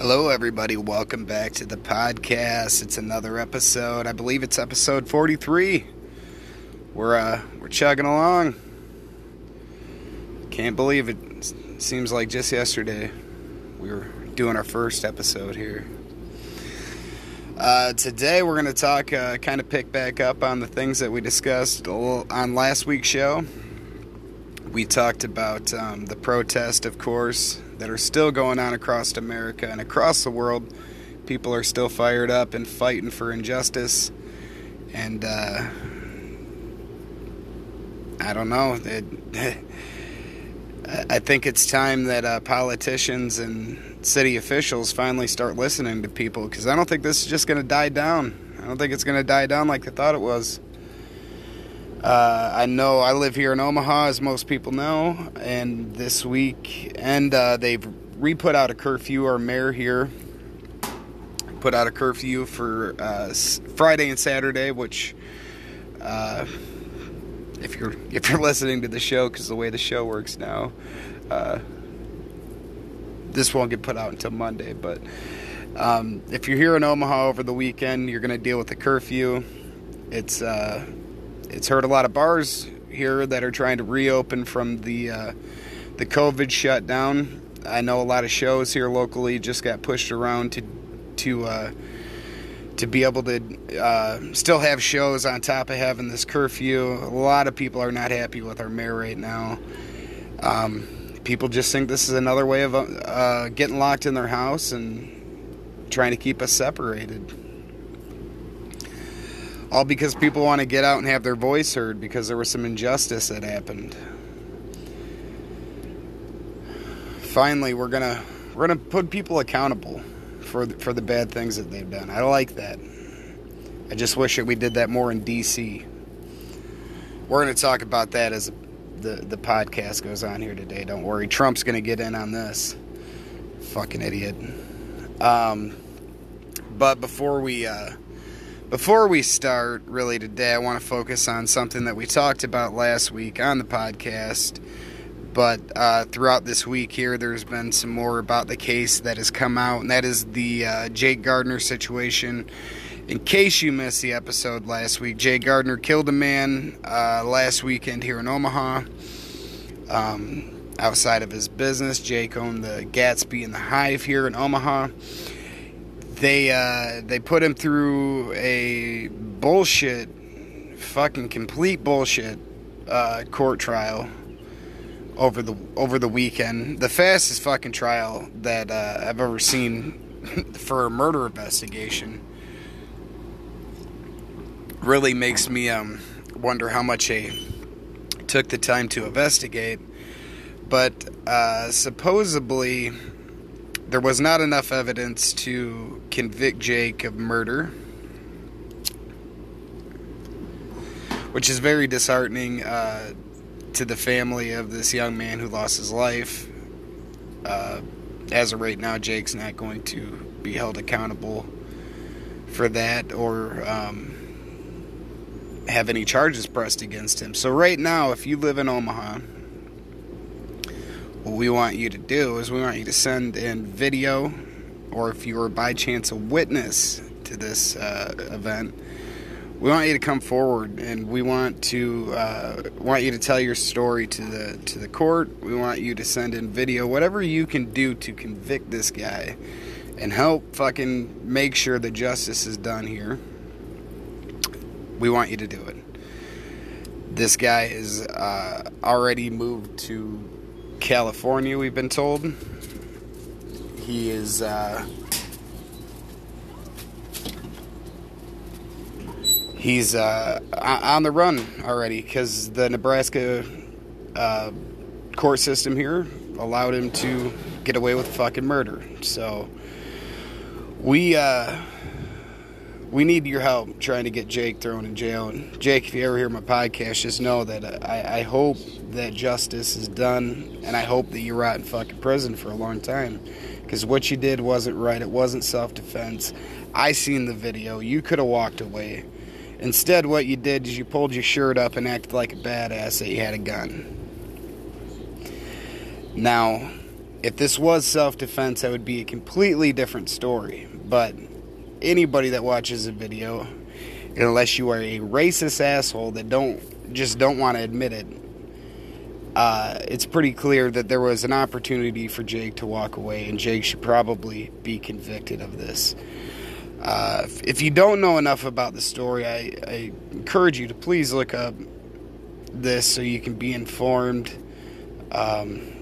Hello, everybody. Welcome back to the podcast. It's another episode. I believe it's episode 43. We're uh, we're chugging along. Can't believe it. Seems like just yesterday we were doing our first episode here. Uh, today we're going to talk, uh, kind of pick back up on the things that we discussed on last week's show. We talked about um, the protest, of course, that are still going on across America and across the world. People are still fired up and fighting for injustice. And uh, I don't know. It, I think it's time that uh, politicians and city officials finally start listening to people because I don't think this is just going to die down. I don't think it's going to die down like they thought it was. Uh, I know I live here in Omaha, as most people know, and this week, and uh, they've re put out a curfew. Our mayor here put out a curfew for uh, Friday and Saturday, which, uh, if you're if you're listening to the show, because the way the show works now, uh, this won't get put out until Monday. But um, if you're here in Omaha over the weekend, you're going to deal with the curfew. It's uh, it's hurt a lot of bars here that are trying to reopen from the uh, the COVID shutdown. I know a lot of shows here locally just got pushed around to to uh, to be able to uh, still have shows on top of having this curfew. A lot of people are not happy with our mayor right now. Um, people just think this is another way of uh, getting locked in their house and trying to keep us separated all because people want to get out and have their voice heard because there was some injustice that happened. Finally, we're gonna we're gonna put people accountable for the, for the bad things that they've done. I like that. I just wish that we did that more in D.C. We're gonna talk about that as the the podcast goes on here today. Don't worry, Trump's gonna get in on this. Fucking idiot. Um, but before we uh, before we start, really, today, I want to focus on something that we talked about last week on the podcast. But uh, throughout this week here, there's been some more about the case that has come out, and that is the uh, Jake Gardner situation. In case you missed the episode last week, Jake Gardner killed a man uh, last weekend here in Omaha. Um, outside of his business, Jake owned the Gatsby and the Hive here in Omaha they uh, they put him through a bullshit, fucking complete bullshit uh, court trial over the over the weekend. The fastest fucking trial that uh, I've ever seen for a murder investigation. Really makes me um, wonder how much they took the time to investigate. But uh, supposedly there was not enough evidence to convict Jake of murder, which is very disheartening uh, to the family of this young man who lost his life. Uh, as of right now, Jake's not going to be held accountable for that or um, have any charges pressed against him. So, right now, if you live in Omaha, what we want you to do is we want you to send in video, or if you were by chance a witness to this uh, event, we want you to come forward and we want to uh, want you to tell your story to the to the court. We want you to send in video, whatever you can do to convict this guy and help fucking make sure the justice is done here. We want you to do it. This guy is uh, already moved to California, we've been told. He is uh, he's uh, on the run already because the Nebraska uh, court system here allowed him to get away with fucking murder. So we uh, we need your help trying to get Jake thrown in jail. And Jake, if you ever hear my podcast, just know that I, I hope that justice is done, and I hope that you rot in fucking prison for a long time. Because what you did wasn't right. It wasn't self defense. I seen the video. You could have walked away. Instead, what you did is you pulled your shirt up and acted like a badass that you had a gun. Now, If this was self defense, that would be a completely different story. But anybody that watches a video, unless you are a racist asshole that don't just don't want to admit it, uh, it's pretty clear that there was an opportunity for Jake to walk away, and Jake should probably be convicted of this. Uh, if you don't know enough about the story, I, I, encourage you to please look up this so you can be informed. Um,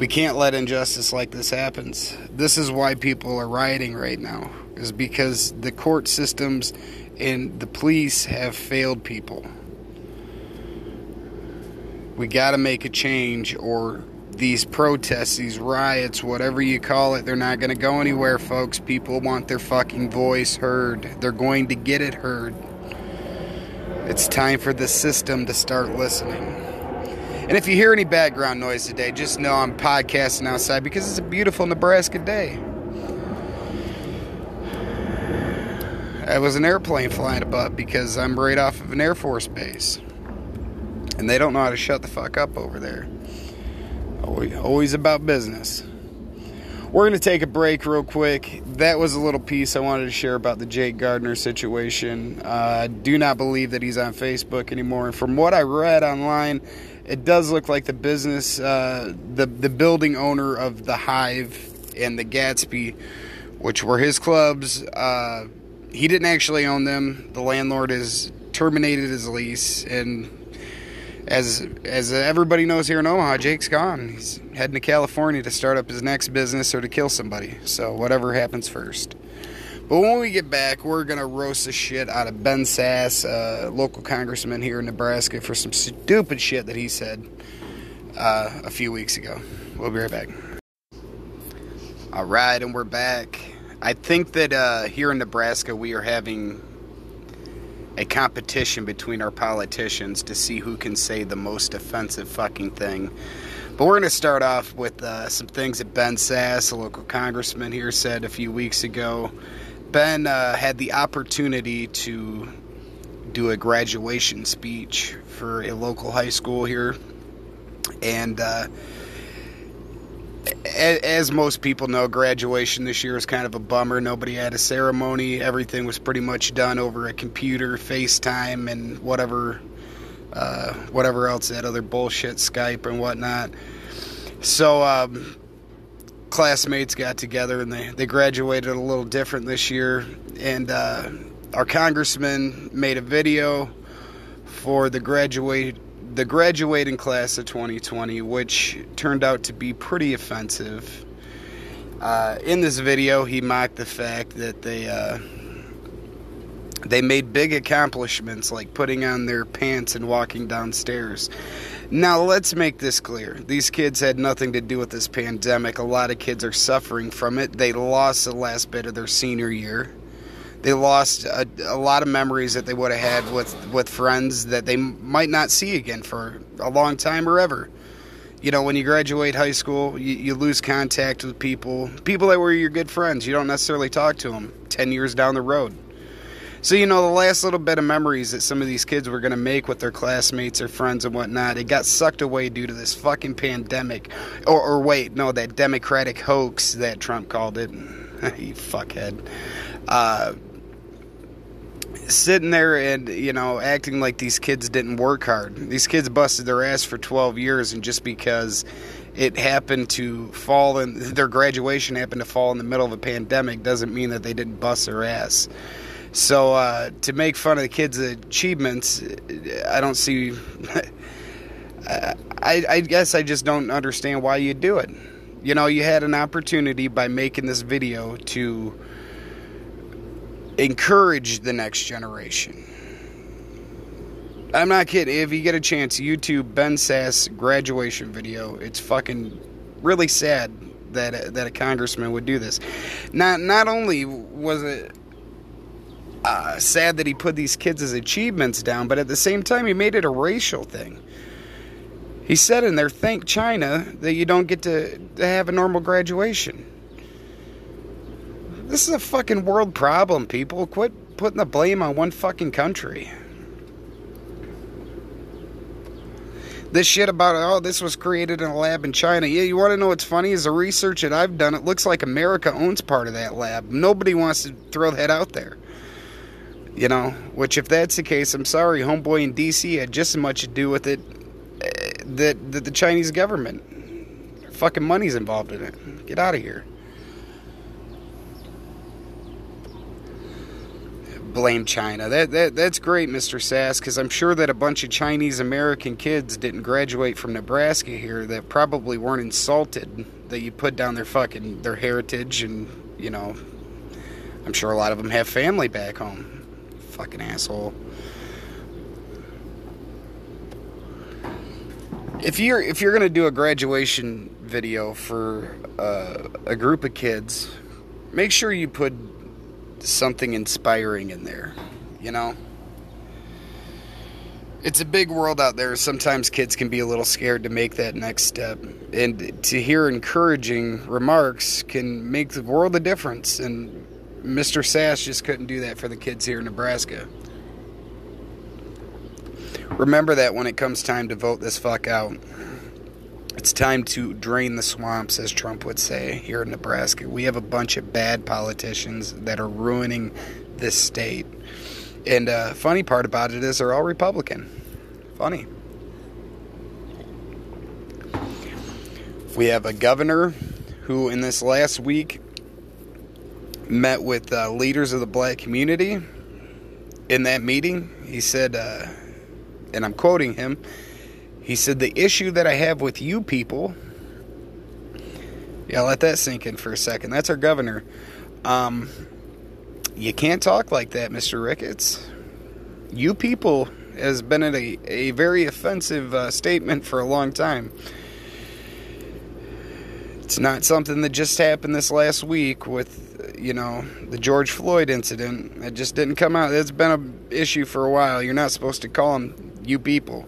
we can't let injustice like this happen. This is why people are rioting right now, is because the court systems and the police have failed people. We got to make a change, or these protests, these riots, whatever you call it, they're not going to go anywhere, folks. People want their fucking voice heard. They're going to get it heard. It's time for the system to start listening. And if you hear any background noise today, just know I'm podcasting outside because it's a beautiful Nebraska day. I was an airplane flying above because I'm right off of an Air Force base. And they don't know how to shut the fuck up over there. Always about business. We're going to take a break real quick. That was a little piece I wanted to share about the Jake Gardner situation. Uh, I do not believe that he's on Facebook anymore. And from what I read online, it does look like the business, uh, the, the building owner of the Hive and the Gatsby, which were his clubs, uh, he didn't actually own them. The landlord has terminated his lease, and as as everybody knows here in Omaha, Jake's gone. He's heading to California to start up his next business or to kill somebody. So whatever happens first. But when we get back, we're gonna roast the shit out of Ben Sasse, uh, local congressman here in Nebraska, for some stupid shit that he said uh, a few weeks ago. We'll be right back. All right, and we're back. I think that uh, here in Nebraska we are having a competition between our politicians to see who can say the most offensive fucking thing. But we're going to start off with uh, some things that Ben Sasse, a local congressman here, said a few weeks ago. Ben uh, had the opportunity to do a graduation speech for a local high school here. And uh, as most people know, graduation this year is kind of a bummer. Nobody had a ceremony. Everything was pretty much done over a computer, FaceTime, and whatever, uh, whatever else that other bullshit, Skype and whatnot. So, um, classmates got together and they, they graduated a little different this year. And uh, our congressman made a video for the graduate the graduating class of 2020, which turned out to be pretty offensive. Uh, in this video, he mocked the fact that they uh, they made big accomplishments like putting on their pants and walking downstairs. Now, let's make this clear. These kids had nothing to do with this pandemic. A lot of kids are suffering from it. They lost the last bit of their senior year they lost a, a, lot of memories that they would have had with with friends that they might not see again for a long time or ever. You know, when you graduate high school, you, you lose contact with people, people that were your good friends. You don't necessarily talk to them ten years down the road. So you know, the last little bit of memories that some of these kids were going to make with their classmates or friends and whatnot, it got sucked away due to this fucking pandemic. Or, or wait, no, that democratic hoax that Trump called it. you fuckhead. Uh, sitting there and you know acting like these kids didn't work hard. These kids busted their ass for 12 years, and just because it happened to fall in their graduation happened to fall in the middle of a pandemic doesn't mean that they didn't bust their ass. So uh, to make fun of the kids' achievements, I don't see. I, I guess I just don't understand why you do it. You know, you had an opportunity by making this video to encourage the next generation. I'm not kidding. If you get a chance, YouTube Ben Sasse graduation video. It's fucking really sad that that a congressman would do this. Not not only was it uh, sad that he put these kids' achievements down, but at the same time he made it a racial thing. He said in there, "Thank China that you don't get to, have a normal graduation." This is a fucking world problem, people. Quit putting the blame on one fucking country. this shit about oh this was created in a lab in China. Yeah, you want to know what's funny is the research that I've done. It looks like America owns part of that lab. Nobody wants to throw that out there. You know, which if that's the case, I'm sorry, homeboy in D.C. had just as much to do with it eh, that that the Chinese government. Fucking money's involved in it. Get out of here. blame China. That, that that's great, Mr. Sasse, because I'm sure that a bunch of Chinese American kids didn't graduate from Nebraska here that probably weren't insulted that you put down their fucking their heritage and you know, I'm sure a lot of them have family back home. Fucking asshole. If you're if you're gonna do a graduation video for uh, a group of kids, make sure you put something inspiring in there, you know? It's a big world out there. Sometimes kids can be a little scared to make that next step. And to hear encouraging remarks can make the world a difference. And Mr. Sasse just couldn't do that for the kids here in Nebraska. Remember that when it comes time to vote this fuck out. It's time to drain the swamps, as Trump would say, here in Nebraska. We have a bunch of bad politicians that are ruining this state. And uh, funny part about it is they're all Republican. Funny. We have a governor who, in this last week, met with uh, leaders of the black community. In that meeting, he said, uh, and I'm quoting him, he said, The issue that I have with you people. Yeah, let that sink in for a second. That's our governor. Um, you can't talk like that, Mr. Ricketts. You people has been a, a very offensive uh, statement for a long time. It's not something that just happened this last week with, you know, the George Floyd incident. It just didn't come out. It's been an issue for a while. You're not supposed to call them you people.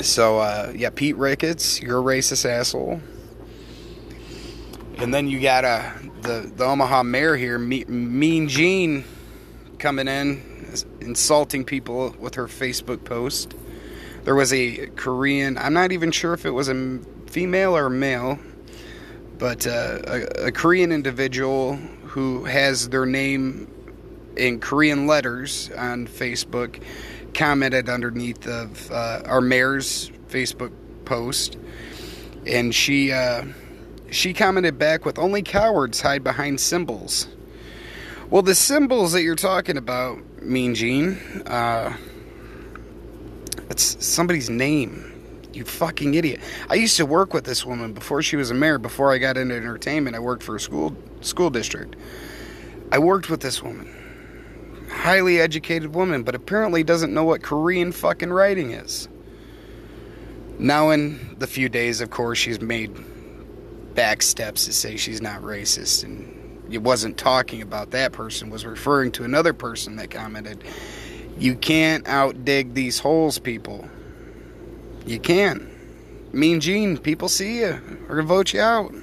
So, uh, yeah, Pete Ricketts, you're a racist asshole. And then you got uh, the, the Omaha mayor here, Mean Jean, coming in, insulting people with her Facebook post. There was a Korean, I'm not even sure if it was a female or male, but uh, a, a Korean individual who has their name in Korean letters on Facebook commented underneath of uh, our mayor's Facebook post, and she uh, she commented back with only cowards hide behind symbols. Well, the symbols that you're talking about, Mean Jean, uh, it's somebody's name. You fucking idiot. I used to work with this woman before she was a mayor, before I got into entertainment. I worked for a school school district. I worked with this woman highly educated woman, but apparently doesn't know what Korean fucking writing is. Now, in the few days, of course, she's made back steps to say she's not racist, and it wasn't talking about that person, was referring to another person that commented, You can't outdig these holes, people. You can't. Mean Jean, people see you, are gonna vote you out.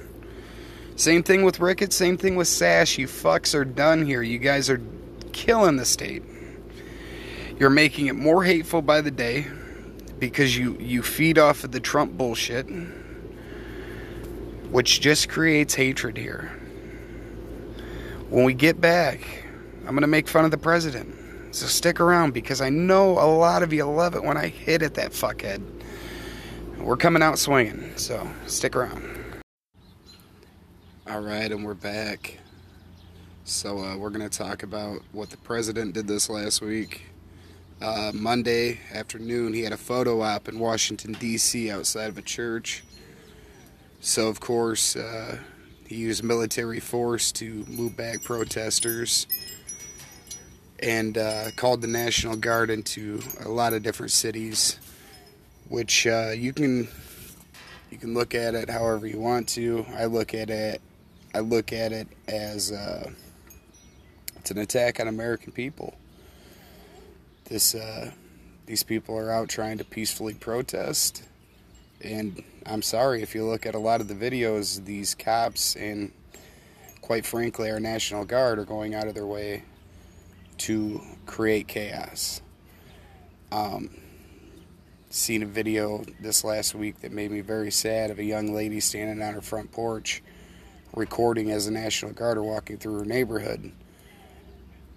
Same thing with Ricketts, same thing with Sash. You fucks are done here. You guys are killing the state. You're making it more hateful by the day because you, you feed off of the Trump bullshit, which just creates hatred here. When we get back, I'm going to make fun of the president. So stick around because I know a lot of you love it when I hit at that fuckhead. We're coming out swinging, so stick around. All right, and we're back. So uh, we're going to talk about what the president did this last week. Uh, Monday afternoon, he had a photo op in Washington, D.C., outside of a church. So, of course, uh, he used military force to move back protesters and uh, called the National Guard into a lot of different cities, which uh, you can you can look at it however you want to. I look at it I look at it as uh, it's an attack on American people. This, uh, these people are out trying to peacefully protest, and I'm sorry if you look at a lot of the videos, these cops and, quite frankly, our National Guard are going out of their way to create chaos. Um, seen a video this last week that made me very sad of a young lady standing on her front porch recording as the National Guard are walking through her neighborhood.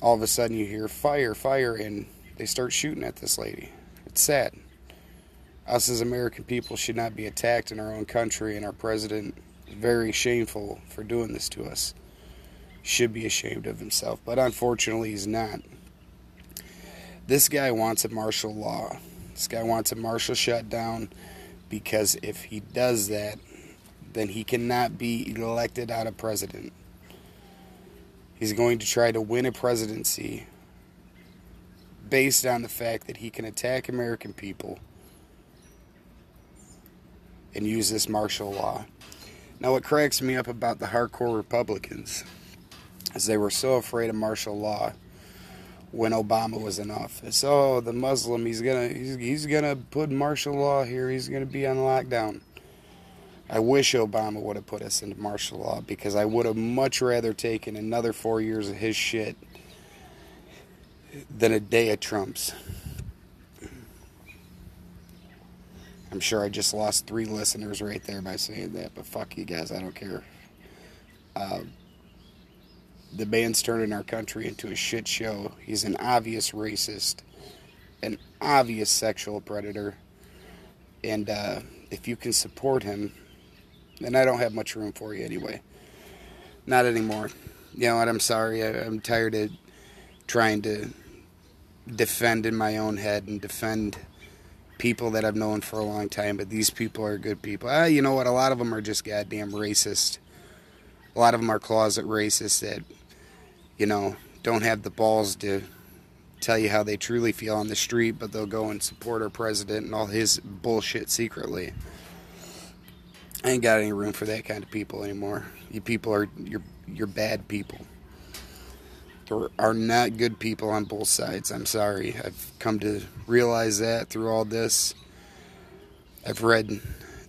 All of a sudden, you hear fire, fire, and they start shooting at this lady. It's sad. Us as American people should not be attacked in our own country, and our president is very shameful for doing this to us. Should be ashamed of himself, but unfortunately, he's not. This guy wants a martial law. This guy wants a martial shutdown because if he does that, then he cannot be elected out of president. He's going to try to win a presidency based on the fact that he can attack American people and use this martial law. Now, what cracks me up about the hardcore Republicans is they were so afraid of martial law when Obama was in office. Oh, the Muslim, he's gonna he's, he's gonna put martial law here. He's gonna be on lockdown. I wish Obama would have put us into martial law because I would have much rather taken another four years of his shit than a day of Trump's. I'm sure I just lost three listeners right there by saying that, but fuck you guys, I don't care. Uh, the man's turning our country into a shit show. He's an obvious racist, an obvious sexual predator, and uh, if you can support him, then I don't have much room for you anyway. Not anymore. You know what? I'm sorry. I, I'm tired of trying to defend in my own head and defend people that I've known for a long time, but these people are good people. Ah, you know what? A lot of them are just goddamn racist. A lot of them are closet racists that, you know, don't have the balls to tell you how they truly feel on the street, but they'll go and support our president and all his bullshit secretly. I ain't got any room for that kind of people anymore. You people are you're you're bad people. There are not good people on both sides. I'm sorry. I've come to realize that through all this. I've read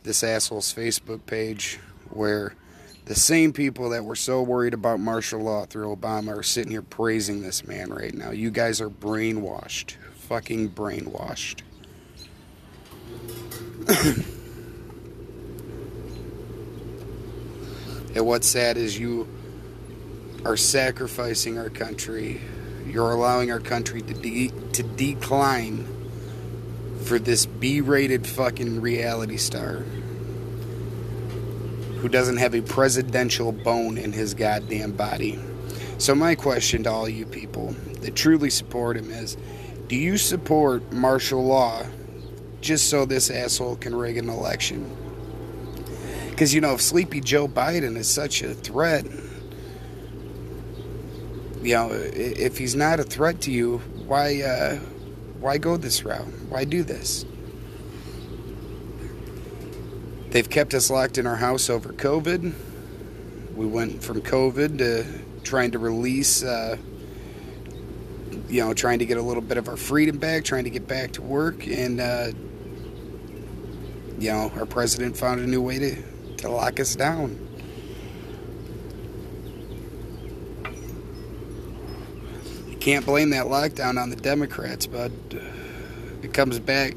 this asshole's Facebook page where the same people that were so worried about martial law through Obama are sitting here praising this man right now. You guys are brainwashed. Fucking brainwashed. and what's sad is you are sacrificing our country. You're allowing our country to de- to decline for this B-rated fucking reality star who doesn't have a presidential bone in his goddamn body. So my question to all you people that truly support him is do you support martial law just so this asshole can rig an election? Because, you know, if Sleepy Joe Biden is such a threat, you know, if he's not a threat to you, why, uh, why go this route? Why do this? They've kept us locked in our house over COVID. We went from COVID to trying to release, uh, you know, trying to get a little bit of our freedom back, trying to get back to work, and uh, you know, our president found a new way to to lock us down. You can't blame that lockdown on the Democrats, but it comes back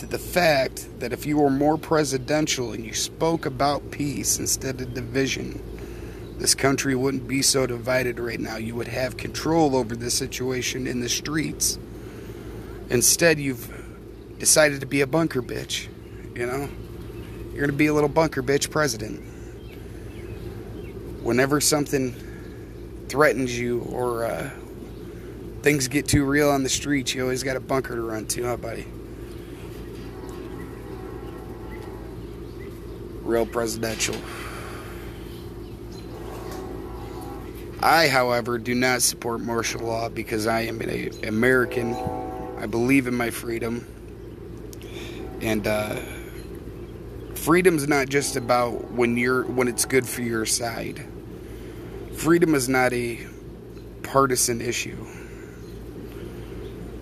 to the fact that if you were more presidential and you spoke about peace instead of division, this country wouldn't be so divided right now. You would have control over the situation in the streets. Instead, you've decided to be a bunker bitch, you know? You're going to be a little bunker bitch president. Whenever something threatens you or uh, things get too real on the streets, you always got a bunker to run to, huh, buddy? Real presidential. I, however, do not support martial law because I am an American. I believe in my freedom. And, uh, freedom's not just about when you're when it's good for your side. Freedom is not a partisan issue.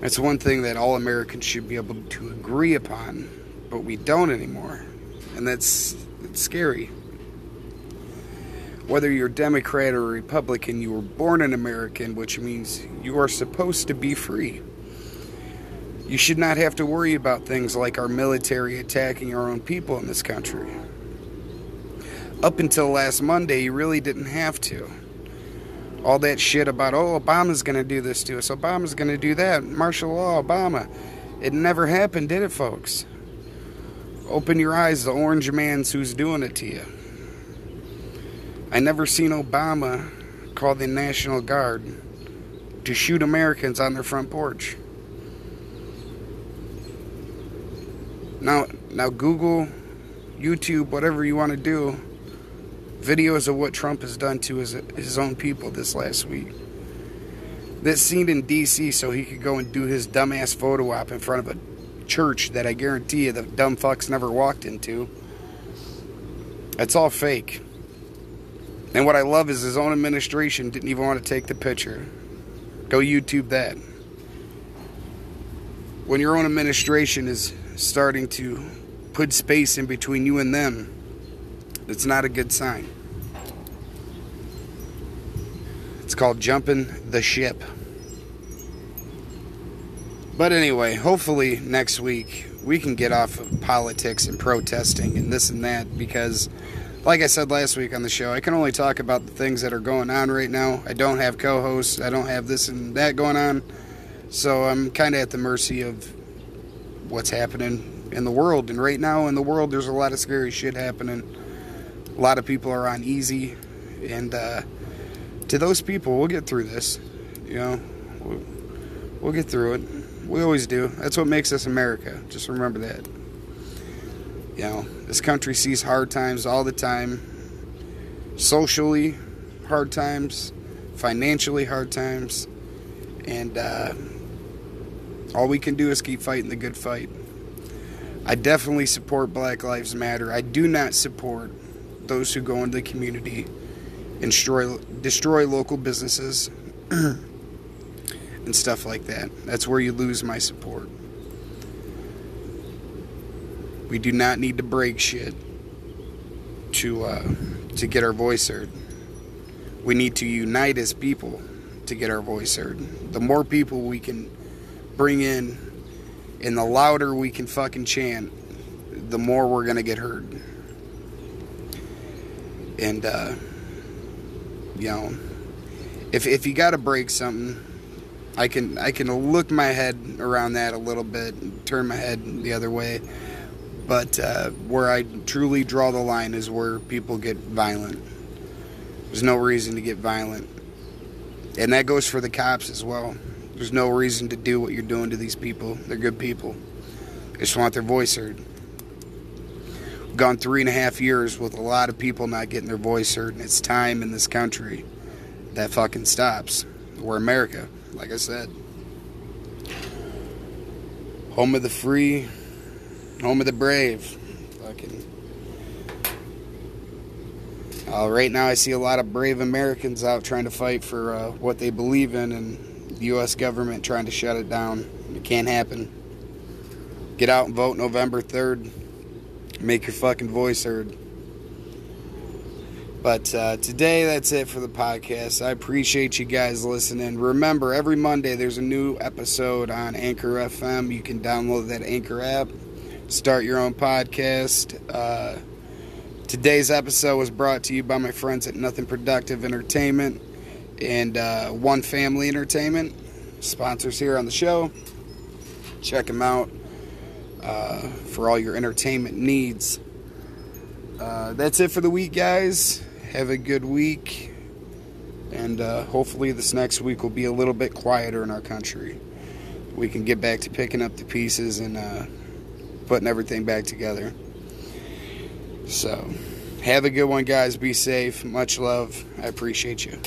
It's one thing that all Americans should be able to agree upon, but we don't anymore. And that's it's scary. Whether you're Democrat or Republican, you were born an American, which means you are supposed to be free. You should not have to worry about things like our military attacking our own people in this country. Up until last Monday, you really didn't have to. All that shit about, oh, Obama's going to do this to us, Obama's going to do that, martial law, Obama. It never happened, did it, folks? Open your eyes, the orange man's who's doing it to you. I never seen Obama call the National Guard to shoot Americans on their front porch. Now, now Google, YouTube, whatever you want to do, videos of what Trump has done to his his own people this last week. This scene in D.C. so he could go and do his dumbass photo op in front of a church that I guarantee you the dumb fucks never walked into. It's all fake. And what I love is his own administration didn't even want to take the picture. Go YouTube that. When your own administration is starting to put space in between you and them, it's not a good sign. It's called jumping the ship. But anyway, hopefully next week we can get off of politics and protesting and this and that because, like I said last week on the show, I can only talk about the things that are going on right now. I don't have co hosts, I don't have this and that going on. So I'm kind of at the mercy of what's happening in the world. And right now in the world, there's a lot of scary shit happening. A lot of people are on easy. And uh, to those people, we'll get through this. You know, we'll get through it. We always do. That's what makes us America. Just remember that. You know, this country sees hard times all the time. Socially, hard times. Financially, hard times. And uh, all we can do is keep fighting the good fight. I definitely support Black Lives Matter. I do not support those who go into the community and destroy, destroy local businesses. and stuff like that. That's where you lose my support. We do not need to break shit to uh, to get our voice heard. We need to unite as people to get our voice heard. The more people we can bring in, and the louder we can fucking chant, the more we're gonna get heard. And uh, you know, if if you got to break something I can I can look my head around that a little bit, and turn my head the other way. But uh, where I truly draw the line is where people get violent. There's no reason to get violent, and that goes for the cops as well. There's no reason to do what you're doing to these people. They're good people. They just want their voice heard. We've gone three and a half years with a lot of people not getting their voice heard, and it's time in this country that fucking stops. We're America like I said. Home of the free, home of the brave. Fucking. Uh, right now, I see a lot of brave Americans out trying to fight for uh, what they believe in, and the U.S. government trying to shut it down. It can't happen. Get out and vote November 3rd. Make your fucking voice heard. But uh, today, that's it for the podcast. I appreciate you guys listening. Remember, every Monday there's a new episode on Anchor FM. You can download that Anchor app, start your own podcast. Uh, today's episode was brought to you by my friends at Nothing Productive Entertainment and uh, One Family Entertainment, sponsors here on the show. Check them out uh, for all your entertainment needs. Uh, that's it for the week, guys have a good week. And uh, hopefully, this next week will be a little bit quieter in our country. We can get back to picking up the pieces and uh, putting everything back together. So, have a good one, guys. Be safe. Much love. I appreciate you.